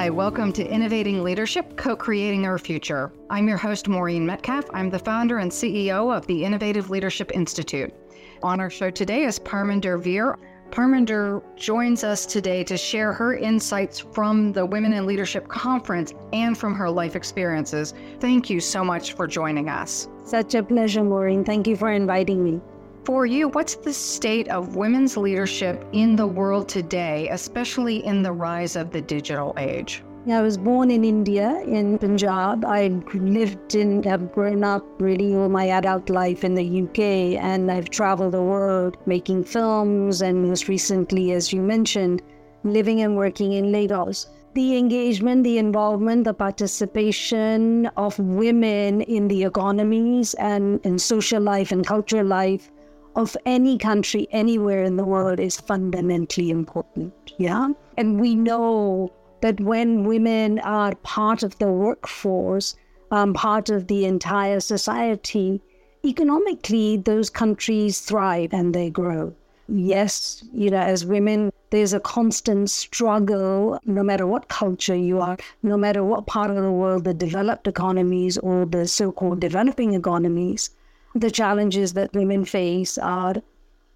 Hi, welcome to Innovating Leadership, Co Creating Our Future. I'm your host, Maureen Metcalf. I'm the founder and CEO of the Innovative Leadership Institute. On our show today is Parminder Vir. Parminder joins us today to share her insights from the Women in Leadership Conference and from her life experiences. Thank you so much for joining us. Such a pleasure, Maureen. Thank you for inviting me. For you, what's the state of women's leadership in the world today, especially in the rise of the digital age? I was born in India, in Punjab. I lived and have grown up really all my adult life in the UK, and I've traveled the world making films, and most recently, as you mentioned, living and working in Lagos. The engagement, the involvement, the participation of women in the economies and in social life and cultural life of any country anywhere in the world is fundamentally important. Yeah. And we know that when women are part of the workforce, um, part of the entire society, economically, those countries thrive and they grow. Yes, you know, as women, there's a constant struggle, no matter what culture you are, no matter what part of the world, the developed economies or the so called developing economies the challenges that women face are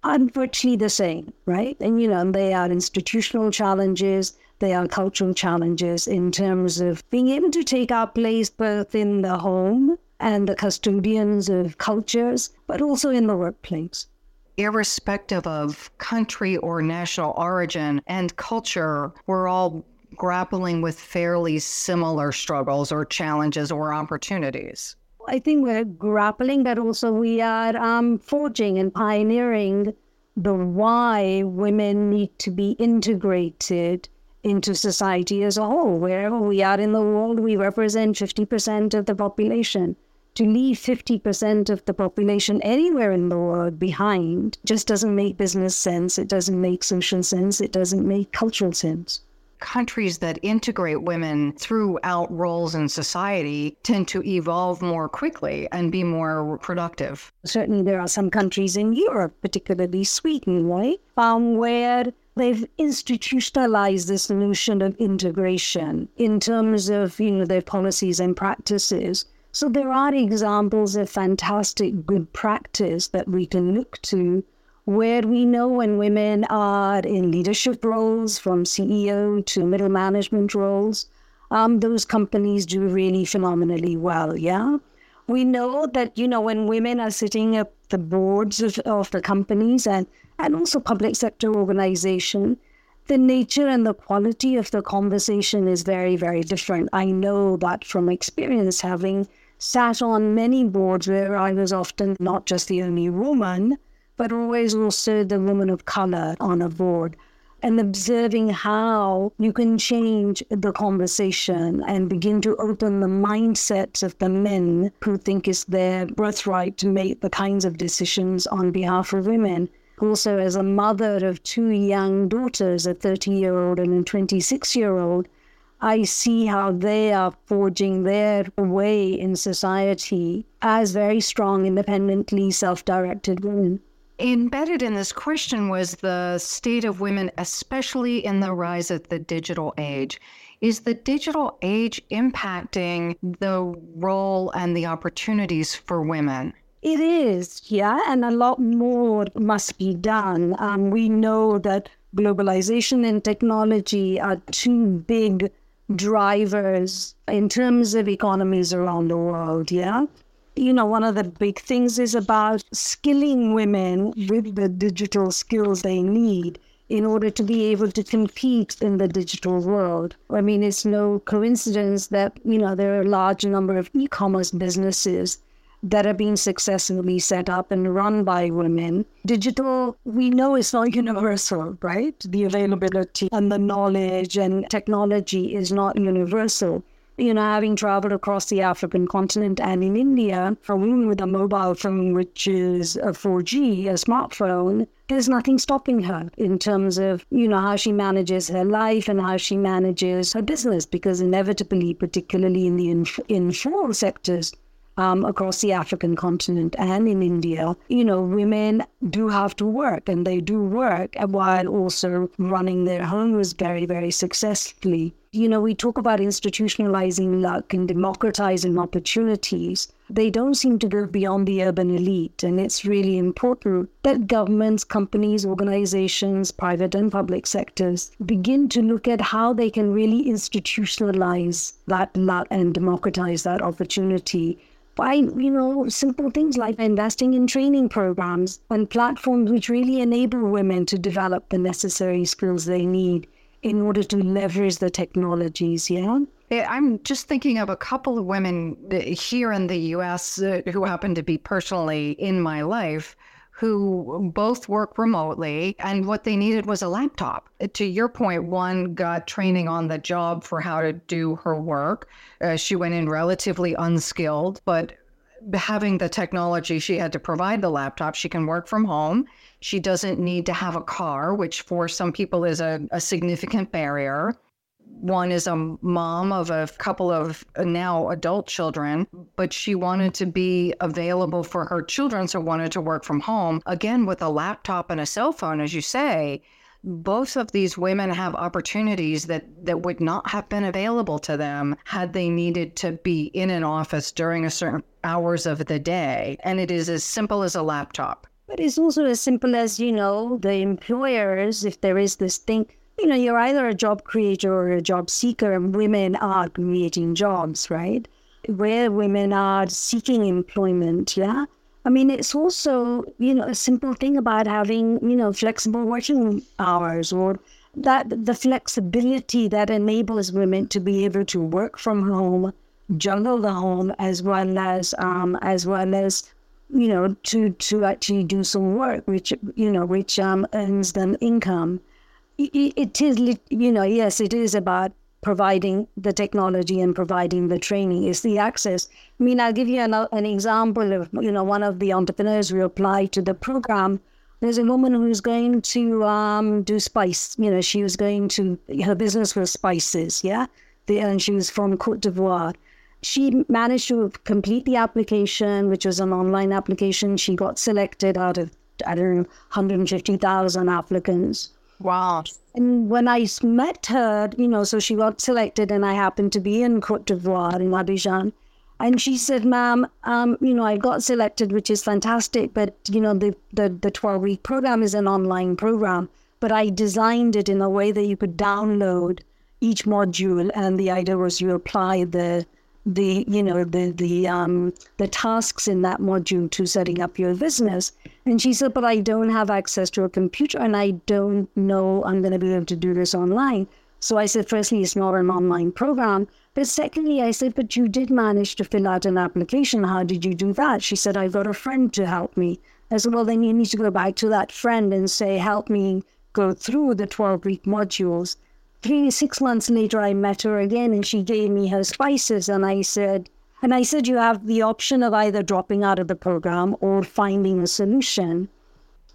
unfortunately the same, right? And, you know, they are institutional challenges, they are cultural challenges in terms of being able to take our place both in the home and the custodians of cultures, but also in the workplace. Irrespective of country or national origin and culture, we're all grappling with fairly similar struggles or challenges or opportunities. I think we're grappling, but also we are um, forging and pioneering the why women need to be integrated into society as a whole. Wherever we are in the world, we represent 50% of the population. To leave 50% of the population anywhere in the world behind just doesn't make business sense. It doesn't make social sense. It doesn't make cultural sense countries that integrate women throughout roles in society tend to evolve more quickly and be more productive. Certainly, there are some countries in Europe, particularly Sweden, right, um, where they've institutionalized this notion of integration in terms of you know their policies and practices. So there are examples of fantastic good practice that we can look to where we know when women are in leadership roles, from CEO to middle management roles, um, those companies do really phenomenally well. Yeah. We know that, you know, when women are sitting at the boards of, of the companies and, and also public sector organization, the nature and the quality of the conversation is very, very different. I know that from experience, having sat on many boards where I was often not just the only woman, but always also the woman of color on a board and observing how you can change the conversation and begin to open the mindsets of the men who think it's their birthright to make the kinds of decisions on behalf of women. Also, as a mother of two young daughters, a 30 year old and a 26 year old, I see how they are forging their way in society as very strong, independently self directed women. Embedded in this question was the state of women, especially in the rise of the digital age. Is the digital age impacting the role and the opportunities for women? It is, yeah, and a lot more must be done. Um, we know that globalization and technology are two big drivers in terms of economies around the world, yeah you know, one of the big things is about skilling women with the digital skills they need in order to be able to compete in the digital world. I mean, it's no coincidence that, you know, there are a large number of e commerce businesses that are being successfully set up and run by women. Digital, we know is not universal, right? The availability and the knowledge and technology is not universal you know, having traveled across the African continent and in India, a woman with a mobile phone, which is a 4G, a smartphone, there's nothing stopping her in terms of, you know, how she manages her life and how she manages her business, because inevitably, particularly in the inf- informal sectors, um, across the African continent and in India, you know, women do have to work and they do work while also running their homes very, very successfully. You know, we talk about institutionalizing luck and democratizing opportunities. They don't seem to go beyond the urban elite. And it's really important that governments, companies, organizations, private and public sectors begin to look at how they can really institutionalize that luck and democratize that opportunity by you know simple things like investing in training programs and platforms which really enable women to develop the necessary skills they need in order to leverage the technologies yeah? I'm just thinking of a couple of women here in the US uh, who happen to be personally in my life who both work remotely, and what they needed was a laptop. To your point, one got training on the job for how to do her work. Uh, she went in relatively unskilled, but having the technology, she had to provide the laptop. She can work from home. She doesn't need to have a car, which for some people is a, a significant barrier. One is a mom of a couple of now adult children, but she wanted to be available for her children, so wanted to work from home. Again, with a laptop and a cell phone, as you say, both of these women have opportunities that, that would not have been available to them had they needed to be in an office during a certain hours of the day. And it is as simple as a laptop. But it's also as simple as, you know, the employers, if there is this thing, you know, you're either a job creator or a job seeker, and women are creating jobs, right? Where women are seeking employment, yeah. I mean, it's also, you know, a simple thing about having, you know, flexible working hours or that the flexibility that enables women to be able to work from home, juggle the home as well as um, as well as you know to to actually do some work which you know which um, earns them income it is, you know, yes, it is about providing the technology and providing the training is the access. I mean, I'll give you an, an example of, you know, one of the entrepreneurs who applied to the program. There's a woman who's going to um, do spice. You know, she was going to, her business was spices, yeah? The, and she was from Cote d'Ivoire. She managed to complete the application, which was an online application. She got selected out of, I don't know, 150,000 applicants Wow. And when I met her, you know, so she got selected, and I happened to be in Cote d'Ivoire in Abidjan. And she said, ma'am, um, you know, I got selected, which is fantastic, but, you know, the, the, the 12 week program is an online program, but I designed it in a way that you could download each module, and the idea was you apply the the you know the the um the tasks in that module to setting up your business. And she said but i don't have access to a computer and i don't know i'm going to be able to do this online. So i said firstly it's not an online program. But secondly i said but you did manage to fill out an application. How did you do that? She said i've got a friend to help me. I said well then you need to go back to that friend and say help me go through the 12 week modules three, six months later, I met her again and she gave me her spices. And I said, and I said, you have the option of either dropping out of the program or finding a solution.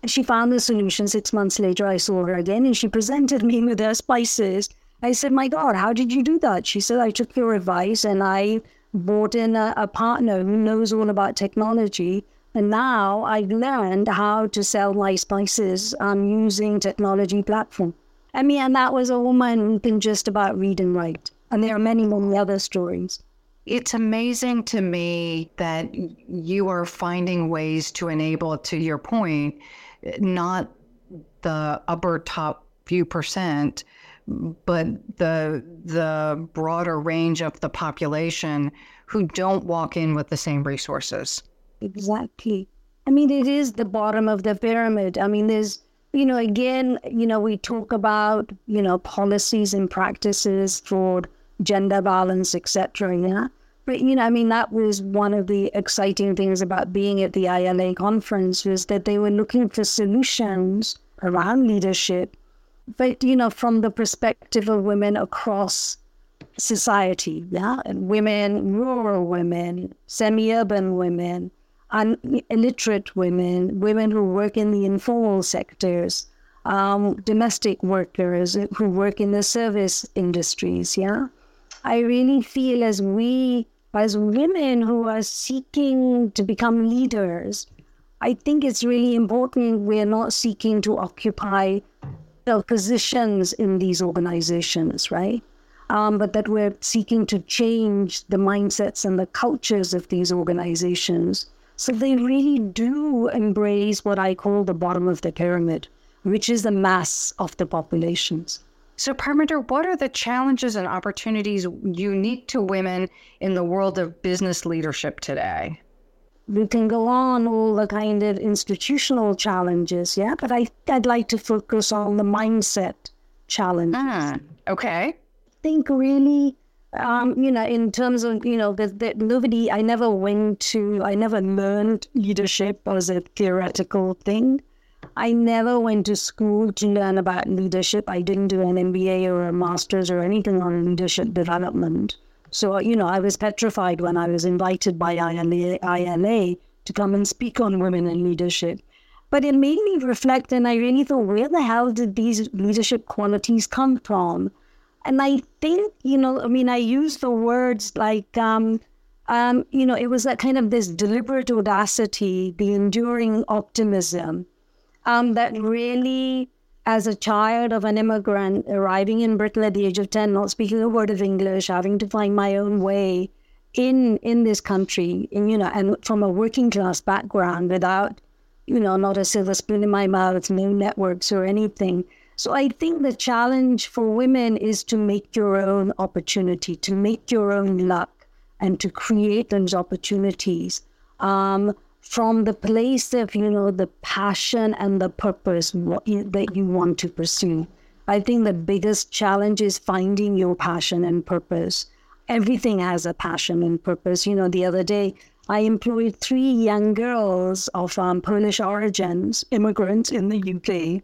And she found the solution. Six months later, I saw her again and she presented me with her spices. I said, My God, how did you do that? She said, I took your advice and I brought in a, a partner who knows all about technology. And now I've learned how to sell my spices um, using technology platform. I mean, and that was a woman who can just about read and write. And there are many, many other stories. It's amazing to me that you are finding ways to enable, to your point, not the upper top few percent, but the the broader range of the population who don't walk in with the same resources. Exactly. I mean, it is the bottom of the pyramid. I mean, there's you know, again, you know, we talk about, you know, policies and practices for gender balance, etc. Yeah. But you know, I mean, that was one of the exciting things about being at the ILA conference was that they were looking for solutions around leadership, but you know, from the perspective of women across society, yeah, and women, rural women, semi-urban women, illiterate women, women who work in the informal sectors, um, domestic workers who work in the service industries. Yeah, I really feel as we as women who are seeking to become leaders, I think it's really important we're not seeking to occupy the positions in these organizations, right? Um, but that we're seeking to change the mindsets and the cultures of these organizations. So they really do embrace what I call the bottom of the pyramid, which is the mass of the populations. So, Parminder, what are the challenges and opportunities unique to women in the world of business leadership today? We can go on all the kind of institutional challenges, yeah, but I, I'd like to focus on the mindset challenges. Ah, okay. I think really um, you know, in terms of, you know, that nobody, I never went to, I never learned leadership as a theoretical thing. I never went to school to learn about leadership. I didn't do an MBA or a master's or anything on leadership development. So, you know, I was petrified when I was invited by ILA, to come and speak on women in leadership. But it made me reflect, and I really thought, where the hell did these leadership qualities come from? And I think, you know, I mean, I use the words like, um, um, you know, it was that kind of this deliberate audacity, the enduring optimism, um, that really, as a child of an immigrant arriving in Britain at the age of 10, not speaking a word of English, having to find my own way in in this country, and, you know, and from a working class background without, you know, not a silver spoon in my mouth, no networks or anything. So I think the challenge for women is to make your own opportunity, to make your own luck, and to create those opportunities. Um, from the place of you know the passion and the purpose that you want to pursue. I think the biggest challenge is finding your passion and purpose. Everything has a passion and purpose. You know the other day i employed three young girls of um, polish origins immigrants in the uk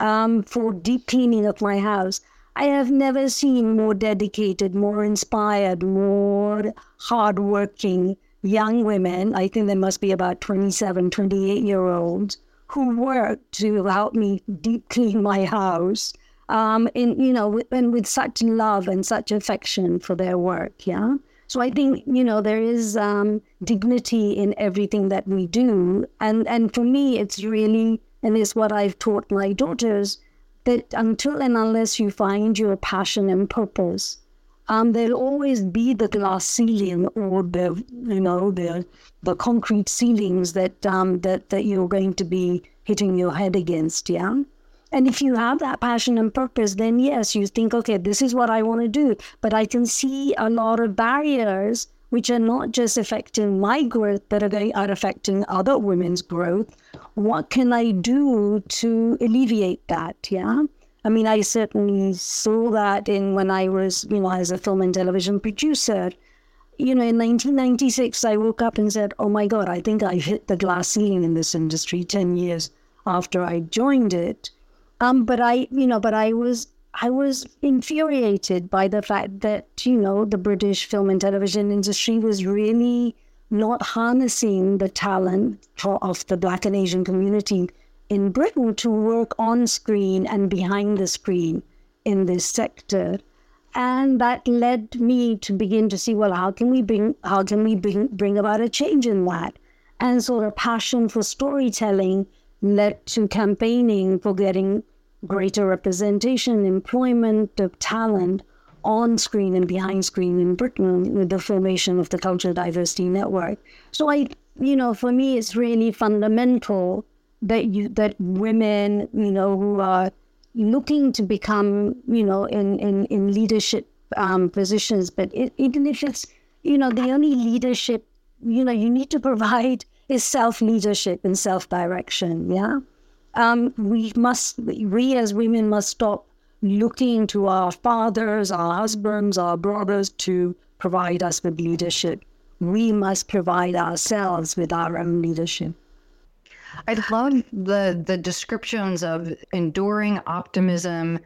um, for deep cleaning of my house I have never seen more dedicated, more inspired, more hardworking young women, I think there must be about 27, 28 year olds, who work to help me deep clean my house. Um, in you know, and with such love and such affection for their work, yeah. So I think you know there is um, dignity in everything that we do, and and for me, it's really and it's what I've taught my daughters that until and unless you find your passion and purpose, um, there'll always be the glass ceiling or the you know the the concrete ceilings that um, that that you're going to be hitting your head against. Yeah. And if you have that passion and purpose, then yes, you think, okay, this is what I want to do. But I can see a lot of barriers which are not just affecting my growth, but are, are affecting other women's growth. What can I do to alleviate that? Yeah. I mean, I certainly saw that in when I was, you know, as a film and television producer. You know, in 1996, I woke up and said, "Oh my God, I think I've hit the glass ceiling in this industry." Ten years after I joined it, um, but I, you know, but I was I was infuriated by the fact that you know the British film and television industry was really not harnessing the talent of the Black and Asian community in Britain to work on screen and behind the screen in this sector. And that led me to begin to see, well, how can we bring how can we bring bring about a change in that? And so the passion for storytelling led to campaigning for getting greater representation, employment of talent on screen and behind screen in Britain with the formation of the Cultural Diversity Network. So I, you know, for me, it's really fundamental that you that women you know who are looking to become you know in in, in leadership um, positions but it, even if it's you know the only leadership you know you need to provide is self leadership and self direction yeah um, we must we as women must stop looking to our fathers our husbands our brothers to provide us with leadership we must provide ourselves with our own leadership I love the the descriptions of enduring optimism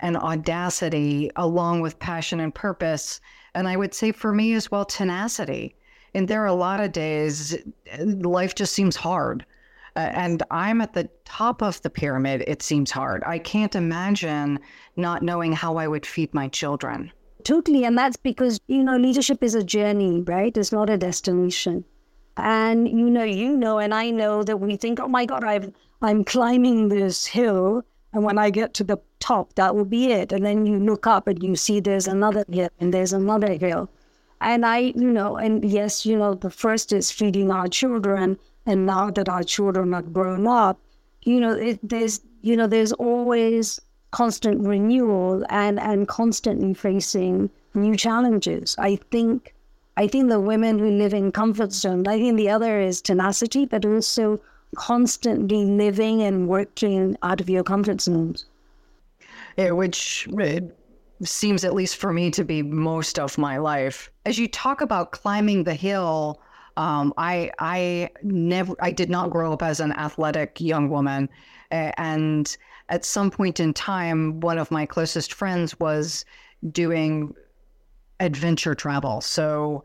and audacity along with passion and purpose. And I would say for me as well, tenacity. And there are a lot of days life just seems hard. Uh, and I'm at the top of the pyramid. It seems hard. I can't imagine not knowing how I would feed my children. Totally. And that's because, you know, leadership is a journey, right? It's not a destination. And you know, you know, and I know that we think, oh my God, I've I'm climbing this hill. And when I get to the top, that will be it. And then you look up and you see there's another hill and there's another hill. And I, you know, and yes, you know, the first is feeding our children. And now that our children are grown up, you know, it, there's, you know, there's always constant renewal and, and constantly facing new challenges. I think I think the women who live in comfort zone, I think the other is tenacity, but also constantly living and working out of your comfort zones. Yeah, which it seems, at least for me, to be most of my life. As you talk about climbing the hill, um, I I never I did not grow up as an athletic young woman, and at some point in time, one of my closest friends was doing adventure travel. So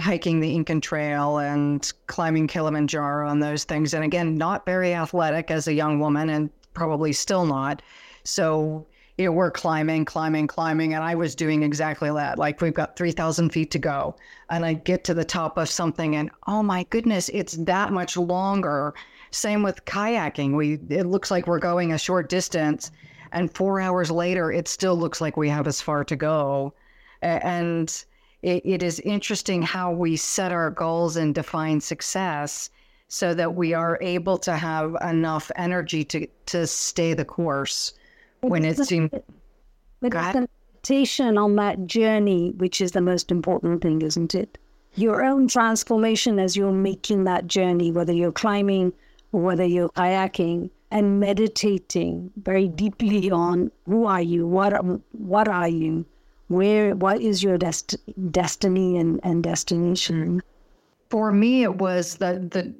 hiking the Incan Trail and climbing Kilimanjaro and those things. And again, not very athletic as a young woman and probably still not. So, you know, we're climbing, climbing, climbing. And I was doing exactly that. Like we've got 3,000 feet to go. And I get to the top of something and oh my goodness, it's that much longer. Same with kayaking. We it looks like we're going a short distance. And four hours later, it still looks like we have as far to go. And it, it is interesting how we set our goals and define success so that we are able to have enough energy to, to stay the course when it seems. But the meditation on that journey, which is the most important thing, isn't it? Your own transformation as you're making that journey, whether you're climbing or whether you're kayaking, and meditating very deeply on who are you, what what are you, where what is your dest- destiny and, and destination for me it was the the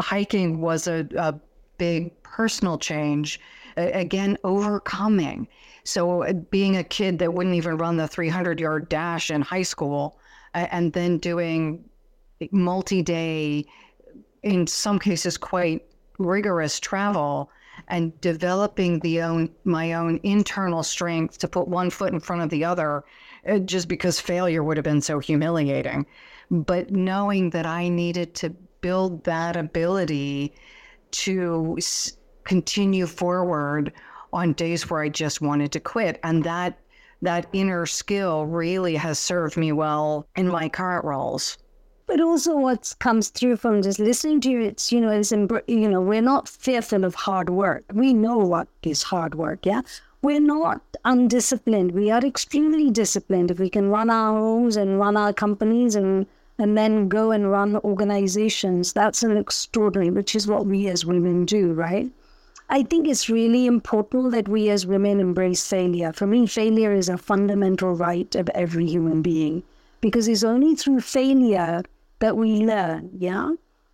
hiking was a, a big personal change again overcoming. So uh, being a kid that wouldn't even run the 300 yard dash in high school and then doing multi-day in some cases quite rigorous travel and developing the own my own internal strength to put one foot in front of the other uh, just because failure would have been so humiliating. But knowing that i needed to build that ability to continue forward on days where i just wanted to quit and that that inner skill really has served me well in my current roles but also what comes through from just listening to you, it's, you know, it's, you know, we're not fearful of hard work. We know what is hard work, yeah? We're not undisciplined. We are extremely disciplined. If we can run our homes and run our companies and and then go and run organizations, that's an extraordinary, which is what we as women do, right? I think it's really important that we as women embrace failure. For me, failure is a fundamental right of every human being because it's only through failure that we learn, yeah?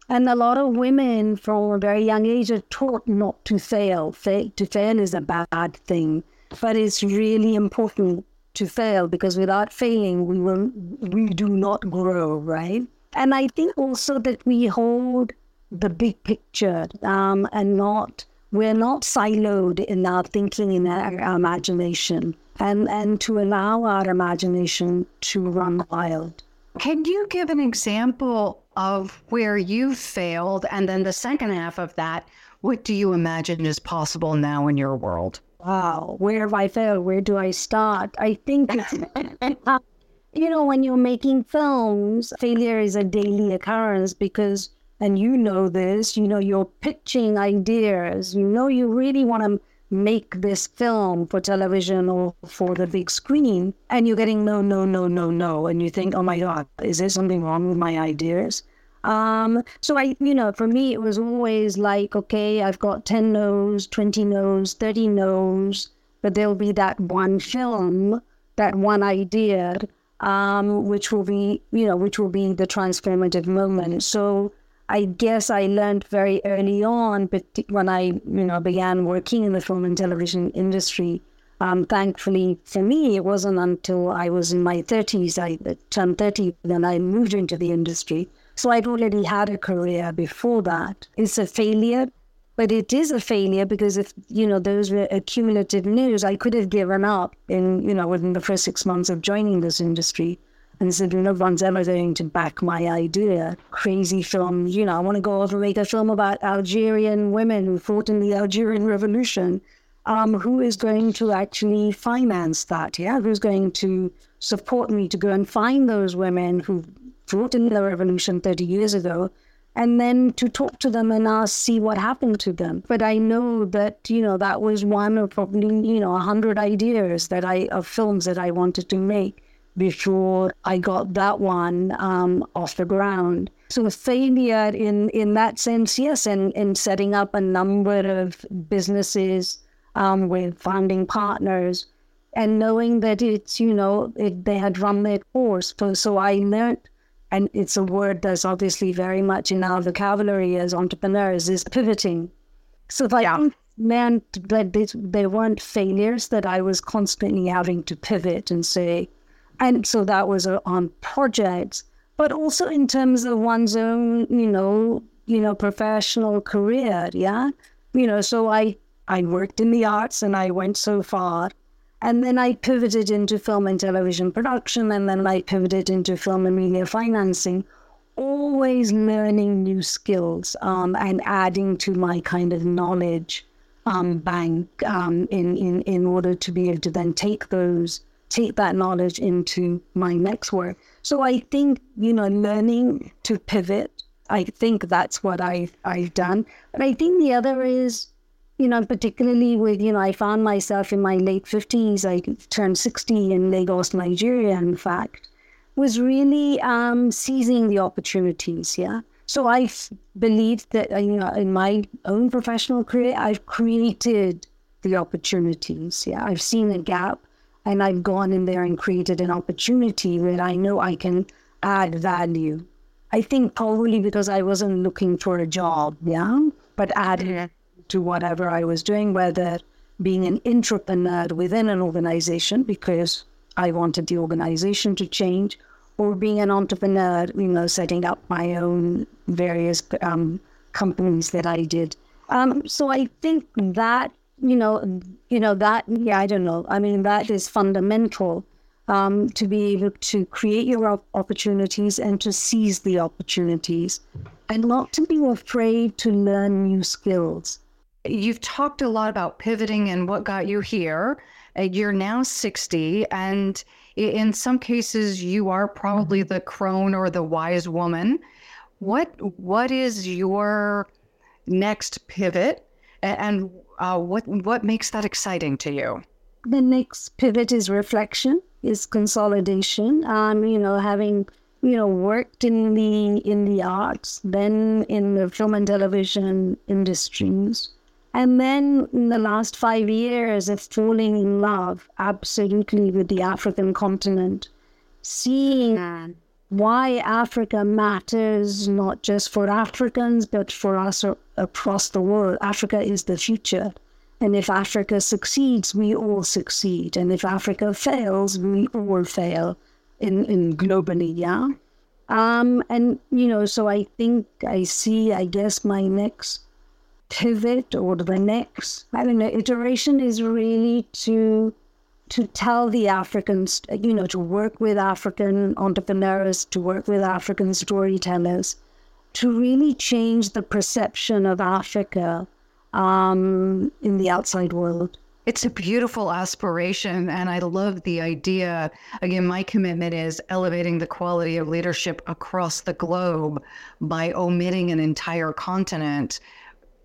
And a lot of women from a very young age are taught not to fail. Fa- to fail is a bad thing, but it's really important to fail because without failing, we will we do not grow, right? And I think also that we hold the big picture um, and not we're not siloed in our thinking in our imagination and and to allow our imagination to run wild can you give an example of where you failed? And then the second half of that, what do you imagine is possible now in your world? Wow, where have I failed? Where do I start? I think, uh, you know, when you're making films, failure is a daily occurrence because, and you know this, you know, you're pitching ideas, you know, you really want to make this film for television or for the big screen and you're getting no no no no no and you think oh my god is there something wrong with my ideas? Um so i you know for me it was always like okay i've got 10 no's 20 no's 30 no's but there'll be that one film that one idea um which will be you know which will be the transformative moment. So I guess I learned very early on, but when I you know began working in the film and television industry. Um, thankfully for me, it wasn't until I was in my 30s, I turned 30, then I moved into the industry. So I'd already had a career before that. It's a failure, But it is a failure because if, you know, those were accumulative news, I could have given up in, you know, within the first six months of joining this industry and said, no one's ever going to back my idea. Crazy film, you know, I want to go over and make a film about Algerian women who fought in the Algerian Revolution. Um, who is going to actually finance that? Yeah, who's going to support me to go and find those women who fought in the revolution 30 years ago and then to talk to them and ask, see what happened to them. But I know that, you know, that was one of probably, you know, a hundred ideas that I, of films that I wanted to make before I got that one um, off the ground. So failure in, in that sense, yes, and in, in setting up a number of businesses um, with founding partners and knowing that it's, you know, it, they had run their course. So, so I learned, and it's a word that's obviously very much in our vocabulary as entrepreneurs, is pivoting. So like, yeah. meant that they, they weren't failures, that I was constantly having to pivot and say, and so that was on projects, but also in terms of one's own, you know, you know, professional career. Yeah, you know, so I I worked in the arts and I went so far, and then I pivoted into film and television production, and then I pivoted into film and media financing. Always learning new skills um, and adding to my kind of knowledge um, bank um, in, in, in order to be able to then take those take that knowledge into my next work. So I think, you know, learning to pivot, I think that's what I, I've done. But I think the other is, you know, particularly with, you know, I found myself in my late 50s, I turned 60 in Lagos, Nigeria, in fact, was really um, seizing the opportunities, yeah? So I believe that, uh, you know, in my own professional career, I've created the opportunities, yeah? I've seen a gap and I've gone in there and created an opportunity where I know I can add value. I think probably because I wasn't looking for a job, yeah, but adding mm-hmm. to whatever I was doing, whether being an entrepreneur within an organization because I wanted the organization to change, or being an entrepreneur, you know, setting up my own various um, companies that I did. Um, so I think that you know, you know that. Yeah, I don't know. I mean, that is fundamental um, to be able to create your opportunities and to seize the opportunities, and not to be afraid to learn new skills. You've talked a lot about pivoting and what got you here. Uh, you're now 60, and in some cases, you are probably the crone or the wise woman. What What is your next pivot? And uh, what what makes that exciting to you? The next pivot is reflection, is consolidation. Um, you know, having you know worked in the in the arts, then in the film and television industries, and then in the last five years of falling in love absolutely with the African continent, seeing why Africa matters, not just for Africans, but for us across the world. Africa is the future. And if Africa succeeds, we all succeed. And if Africa fails, we all fail in, in globally, yeah? Um, and, you know, so I think I see, I guess, my next pivot or the next, I don't know, iteration is really to to tell the Africans, you know, to work with African entrepreneurs, to work with African storytellers, to really change the perception of Africa um, in the outside world. It's a beautiful aspiration, and I love the idea. Again, my commitment is elevating the quality of leadership across the globe by omitting an entire continent.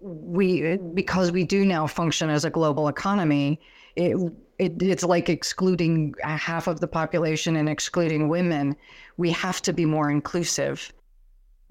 We, because we do now function as a global economy, it, it, it's like excluding half of the population and excluding women. We have to be more inclusive.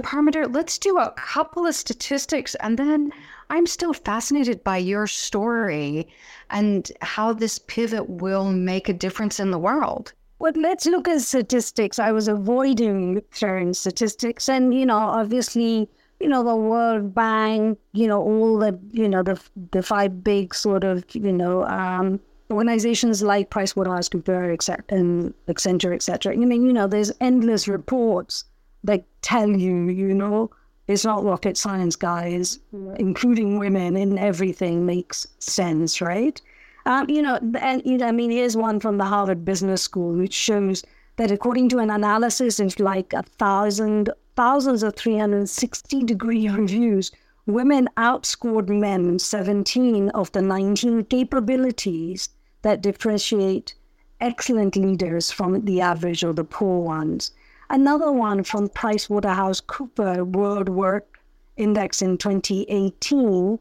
Parminder, let's do a couple of statistics and then I'm still fascinated by your story and how this pivot will make a difference in the world. Well, let's look at statistics. I was avoiding sharing statistics, and you know, obviously, you know, the World Bank, you know, all the, you know, the the five big sort of, you know, um, organizations like PricewaterhouseCoopers and Accenture, etc. I mean, you know, there's endless reports that tell you, you know, It's not rocket science, guys. Including women in everything makes sense, right? Um, you know, and you know, I mean, here's one from the Harvard Business School, which shows that according to an analysis of like a thousand, thousands of 360 degree reviews, women outscored men 17 of the 19 capabilities that differentiate excellent leaders from the average or the poor ones. Another one from PricewaterhouseCooper World Work Index in 2018.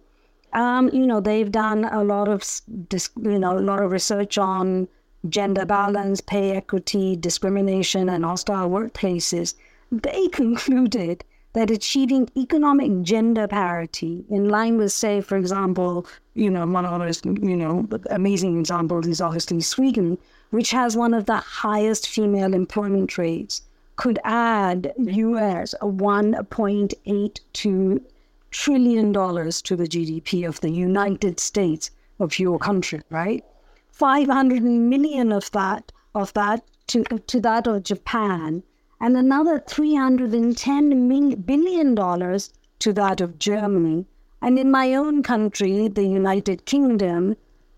Um, you know, they've done a lot of, you know, a lot of research on gender balance, pay equity, discrimination, and hostile workplaces. They concluded that achieving economic gender parity in line with, say, for example, you know, one of those, you know, amazing examples is obviously Sweden, which has one of the highest female employment rates could add US 1.82 trillion dollars to the GDP of the United States of your country, right? 500 million of that of that to, to that of Japan and another 310 billion dollars to that of Germany. And in my own country, the United Kingdom,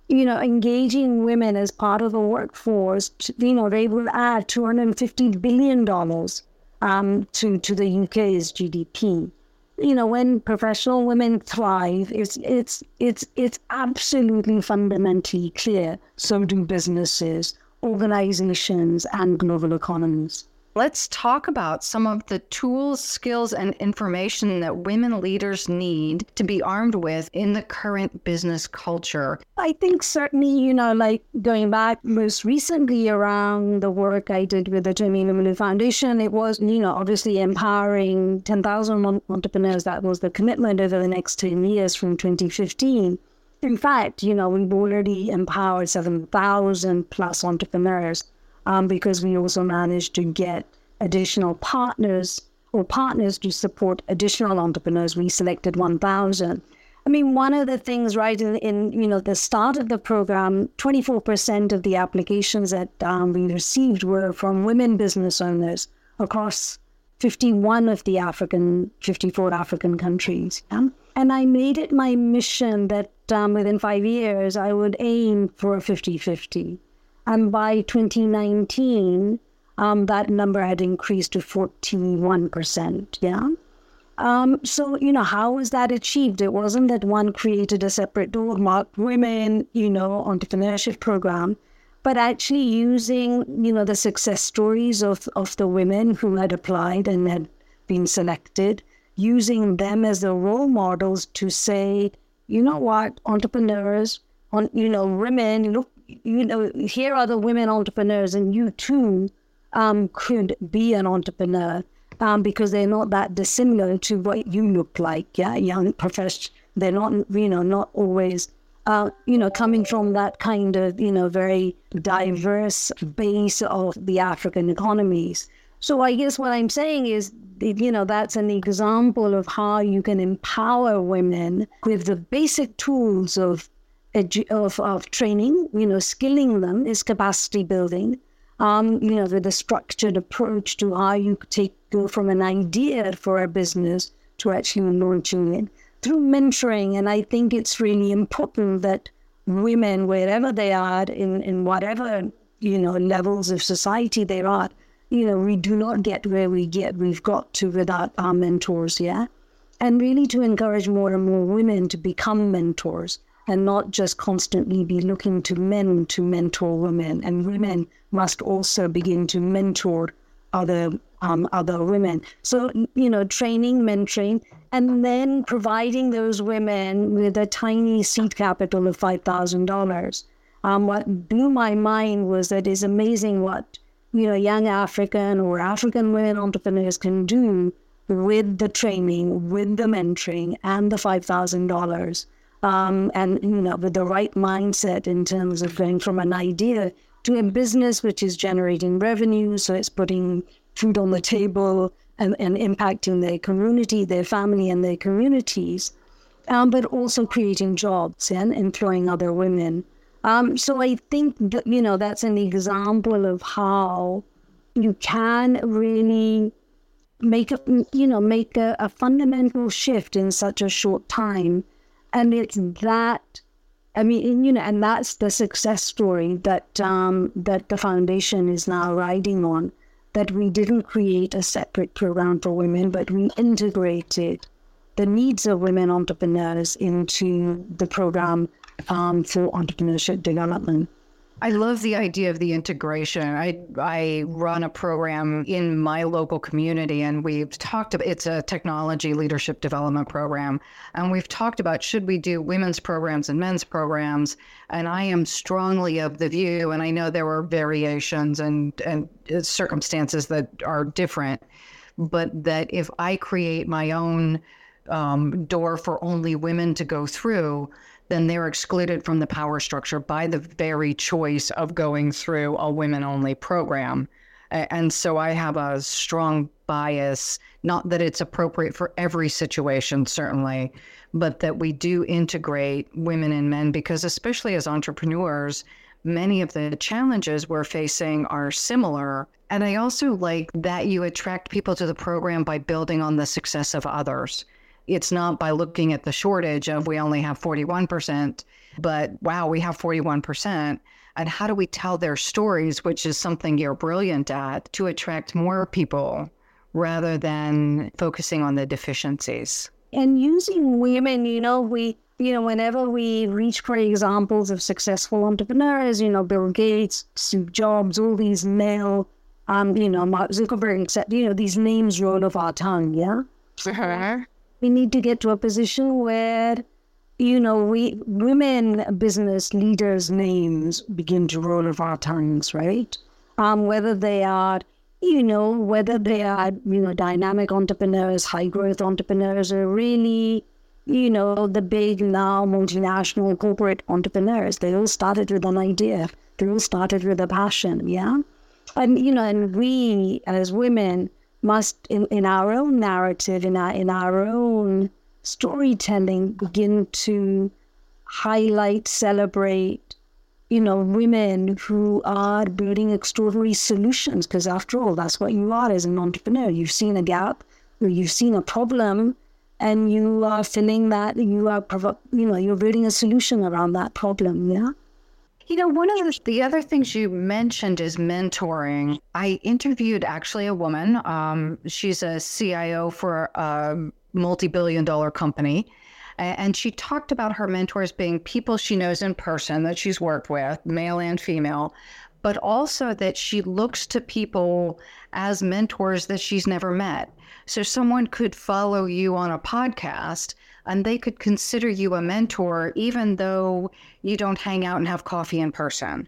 you know, engaging women as part of the workforce, you know, they will add $250 billion um, to, to the UK's GDP. You know, when professional women thrive, it's, it's, it's, it's absolutely fundamentally clear. So do businesses, organizations, and global economies. Let's talk about some of the tools, skills, and information that women leaders need to be armed with in the current business culture. I think certainly, you know, like going back most recently around the work I did with the Tony Elumelu Foundation, it was, you know, obviously empowering 10,000 entrepreneurs. That was the commitment over the next 10 years from 2015. In fact, you know, we've already empowered 7,000 plus entrepreneurs um, because we also managed to get additional partners or partners to support additional entrepreneurs. We selected 1,000. I mean, one of the things, right, in, in you know the start of the program, 24% of the applications that um, we received were from women business owners across 51 of the African, 54 African countries. Yeah? And I made it my mission that um, within five years, I would aim for a 50 50. And by 2019, um, that number had increased to 41%. Yeah. Um, so, you know, how was that achieved? It wasn't that one created a separate door marked women, you know, entrepreneurship program, but actually using, you know, the success stories of, of the women who had applied and had been selected, using them as the role models to say, you know what, entrepreneurs, on, you know, women, look you know, here are the women entrepreneurs, and you too um, could be an entrepreneur um, because they're not that dissimilar to what you look like. Yeah, young professional. They're not, you know, not always, uh, you know, coming from that kind of, you know, very diverse base of the African economies. So I guess what I'm saying is, you know, that's an example of how you can empower women with the basic tools of of, of training, you know, skilling them is capacity building. Um, you know, with a structured approach to how you take go from an idea for a business to actually launching it through mentoring. And I think it's really important that women, wherever they are, in, in whatever, you know, levels of society they are, you know, we do not get where we get, we've got to without our mentors, yeah? And really to encourage more and more women to become mentors and not just constantly be looking to men to mentor women. And women must also begin to mentor other um, other women. So you know, training, mentoring, and then providing those women with a tiny seed capital of five thousand dollars. Um, what blew my mind was that it's amazing what you know young African or African women entrepreneurs can do with the training, with the mentoring, and the five thousand dollars um, and you know with the right mindset in terms of going from an idea to a business which is generating revenue, so it's putting food on the table and, and impacting their community, their family, and their communities, um, but also creating jobs and employing other women. Um, so I think that you know that's an example of how you can really make a you know make a, a fundamental shift in such a short time, and it's that. I mean, you know, and that's the success story that um, that the foundation is now riding on. That we didn't create a separate program for women, but we integrated the needs of women entrepreneurs into the program um, for entrepreneurship development. I love the idea of the integration. I I run a program in my local community, and we've talked about it's a technology leadership development program, and we've talked about should we do women's programs and men's programs. And I am strongly of the view, and I know there are variations and and circumstances that are different, but that if I create my own um, door for only women to go through, then they're excluded from the power structure by the very choice of going through a women only program. And so I have a strong bias, not that it's appropriate for every situation, certainly, but that we do integrate women and men because, especially as entrepreneurs, many of the challenges we're facing are similar. And I also like that you attract people to the program by building on the success of others it's not by looking at the shortage of we only have 41%, but wow, we have 41%. And how do we tell their stories, which is something you're brilliant at, to attract more people rather than focusing on the deficiencies? And using women, you know, we, you know, whenever we reach for examples of successful entrepreneurs, you know, Bill Gates, Steve Jobs, all these male, um, you know, Mark Zuckerberg, etc., you know, these names roll off our tongue, yeah? Sure we need to get to a position where you know we women business leaders names begin to roll off our tongues right? Um whether they are you know whether they are you know dynamic entrepreneurs high growth entrepreneurs or really you know the big now multinational corporate entrepreneurs they all started with an idea. They all started with a passion yeah? And you know and we as women must in, in our own narrative, in our in our own storytelling, begin to highlight, celebrate, you know, women who are building extraordinary solutions. Because after all, that's what you are as an entrepreneur. You've seen a gap, or you've seen a problem, and you are filling that. You are, you know, you're building a solution around that problem. Yeah. You know, one of the, the, other things you mentioned is mentoring. I interviewed actually a woman. Um, she's a CIO for a multi billion dollar company. And she talked about her mentors being people she knows in person that she's worked with, male and female, but also that she looks to people as mentors that she's never met. So someone could follow you on a podcast and they could consider you a mentor even though you don't hang out and have coffee in person.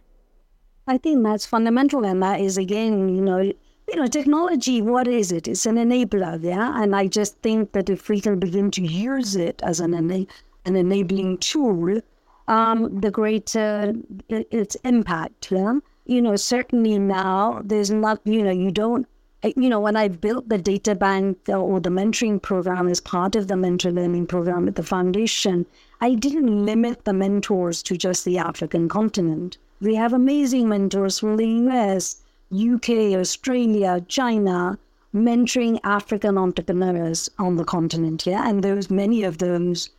I think that's fundamental, and that is again, you know, you know, technology. What is it? It's an enabler, yeah. And I just think that if we can begin to use it as an ena- an enabling tool, um, the greater its impact. Yeah? You know, certainly now there's not, you know, you don't you know, when I built the data bank or the mentoring program as part of the mentor learning program at the foundation, I didn't limit the mentors to just the African continent. We have amazing mentors from the US, UK, Australia, China, mentoring African entrepreneurs on the continent. Yeah. And those many of those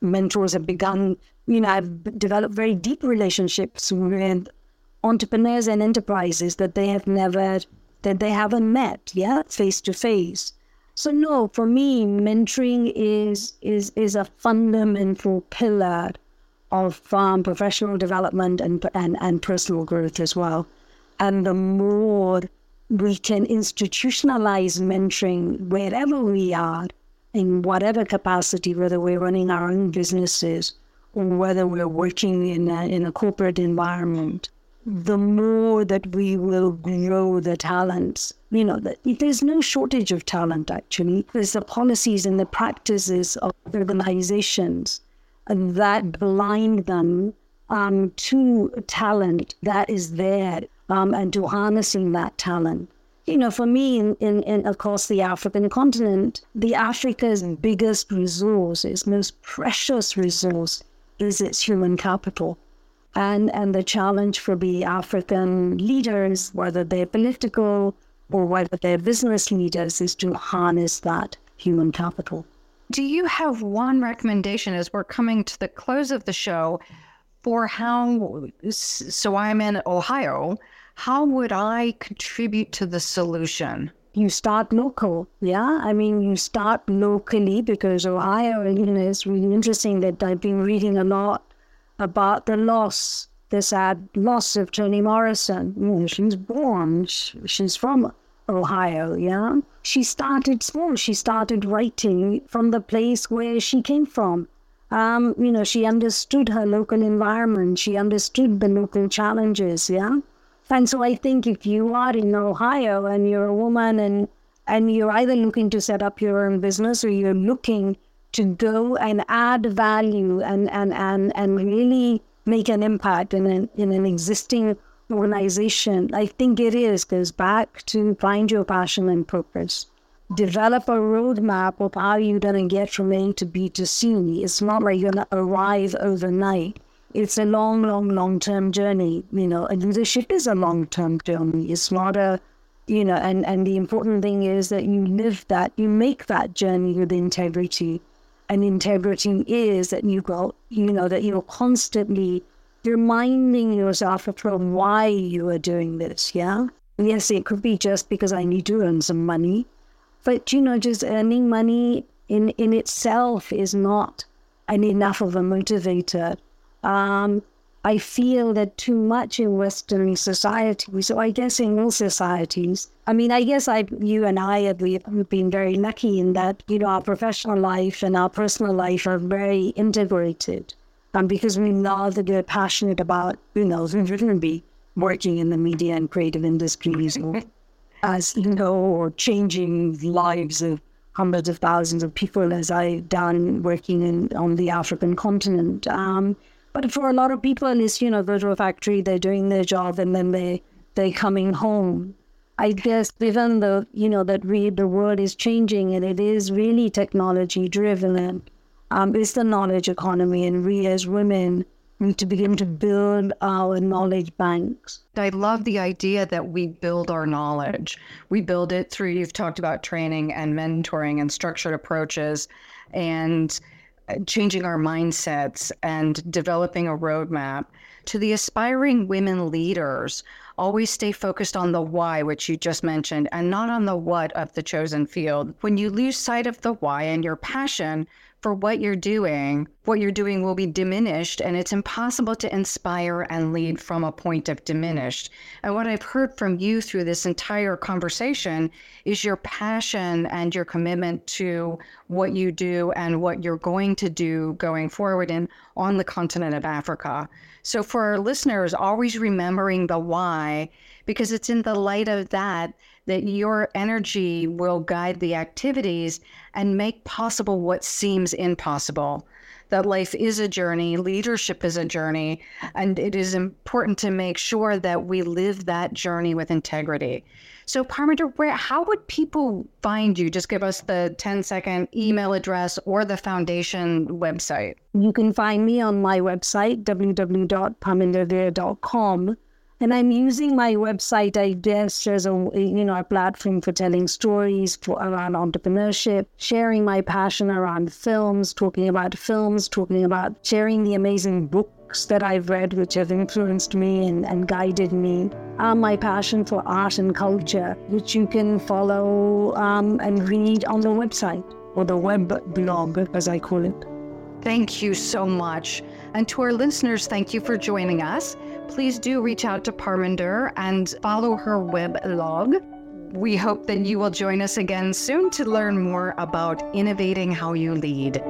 mentors have begun, you know, I've developed very deep relationships with entrepreneurs and enterprises that they have never that they haven't met, yeah, face to face. So no, for me, mentoring is is is a fundamental pillar of um, professional development and, and and personal growth as well. And the more we can institutionalize mentoring wherever we are, in whatever capacity, whether we're running our own businesses or whether we're working in a, in a corporate environment, the more that we will grow the talents. You know, there's no shortage of talent, actually. There's the policies and the practices of organizations that blind them um, to talent that is there um, and to harnessing that talent. You know, for me, in, in, in across the African continent, the Africa's biggest resource, its most precious resource, is its human capital and and the challenge for the African leaders, whether they're political or whether they're business leaders is to harness that human capital. Do you have one recommendation as we're coming to the close of the show for how? So I'm in Ohio. How would I contribute to the solution? You start local, yeah. I mean, you start locally because Ohio, you know, it's really interesting that I've been reading a lot about the loss, the sad loss of Toni Morrison. You know, she was born, she's from Ohio, yeah. She started small. She started writing from the place where she came from. Um, you know, she understood her local environment. She understood the local challenges, yeah. And so I think if you are in Ohio and you're a woman and and you're either looking to set up your own business or you're looking to go and add value and and and, and really make an impact in an in an existing organization, I think it is, goes back to find your passion and purpose. Develop a roadmap of how you're going to get from A to B to C. It's not like you're going to arrive overnight. It's a long, long, long term journey. You know, and leadership is a long term journey. It's not a, you know, and, and the important thing is that you live that, you make that journey with integrity. And integrity is that you go, you know, that you're constantly reminding yourself of why you are doing this, yeah? Yes, it could be just because I need to earn some money. But, you know, just earning money in, in itself is not an enough of a motivator. Um, I feel that too much in Western society, so I guess in all societies, I mean, I guess I, you and I have we've been very lucky in that, you know, our professional life and our personal life are very integrated. And because we know that they're passionate about, you know, we shouldn't be working in the media and creative industries, or, as you know, or changing lives of hundreds of thousands of people, as I've done working in, on the African continent. Um, but for a lot of people, it's you know, go to a factory, they're doing their job, and then they they're coming home. I guess given the you know that we the world is changing and it is really technology driven and um, is the knowledge economy, and we as women need to begin to build our knowledge banks. I love the idea that we build our knowledge. We build it through, you've talked about training and mentoring and structured approaches and changing our mindsets and developing a roadmap. To the aspiring women leaders, always stay focused on the why, which you just mentioned, and not on the what of the chosen field. When you lose sight of the why and your passion, for what you're doing, what you're doing will be diminished, and it's impossible to inspire and lead from a point of diminished. And what I've heard from you through this entire conversation is your passion and your commitment to what you do and what you're going to do going forward and on the continent of Africa. So, for our listeners, always remembering the why, because it's in the light of that that your energy will guide the activities and make possible what seems impossible. That life is a journey, leadership is a journey, and it is important to make sure that we live that journey with integrity. So, Parminder, where how would people find you? Just give us the 10 second email address or the foundation website. You can find me on my website, www.parmindervir.com. And I'm using my website, I guess, as a you know a platform for telling stories for, around entrepreneurship, sharing my passion around films, talking about films, talking about sharing the amazing books that I've read, which have influenced me and, and guided me. Um, my passion for art and culture, which you can follow um, and read on the website or the web blog, as I call it. Thank you so much. And to our listeners, thank you for joining us. Please do reach out to Parminder and follow her web log. We hope that you will join us again soon to learn more about innovating how you lead.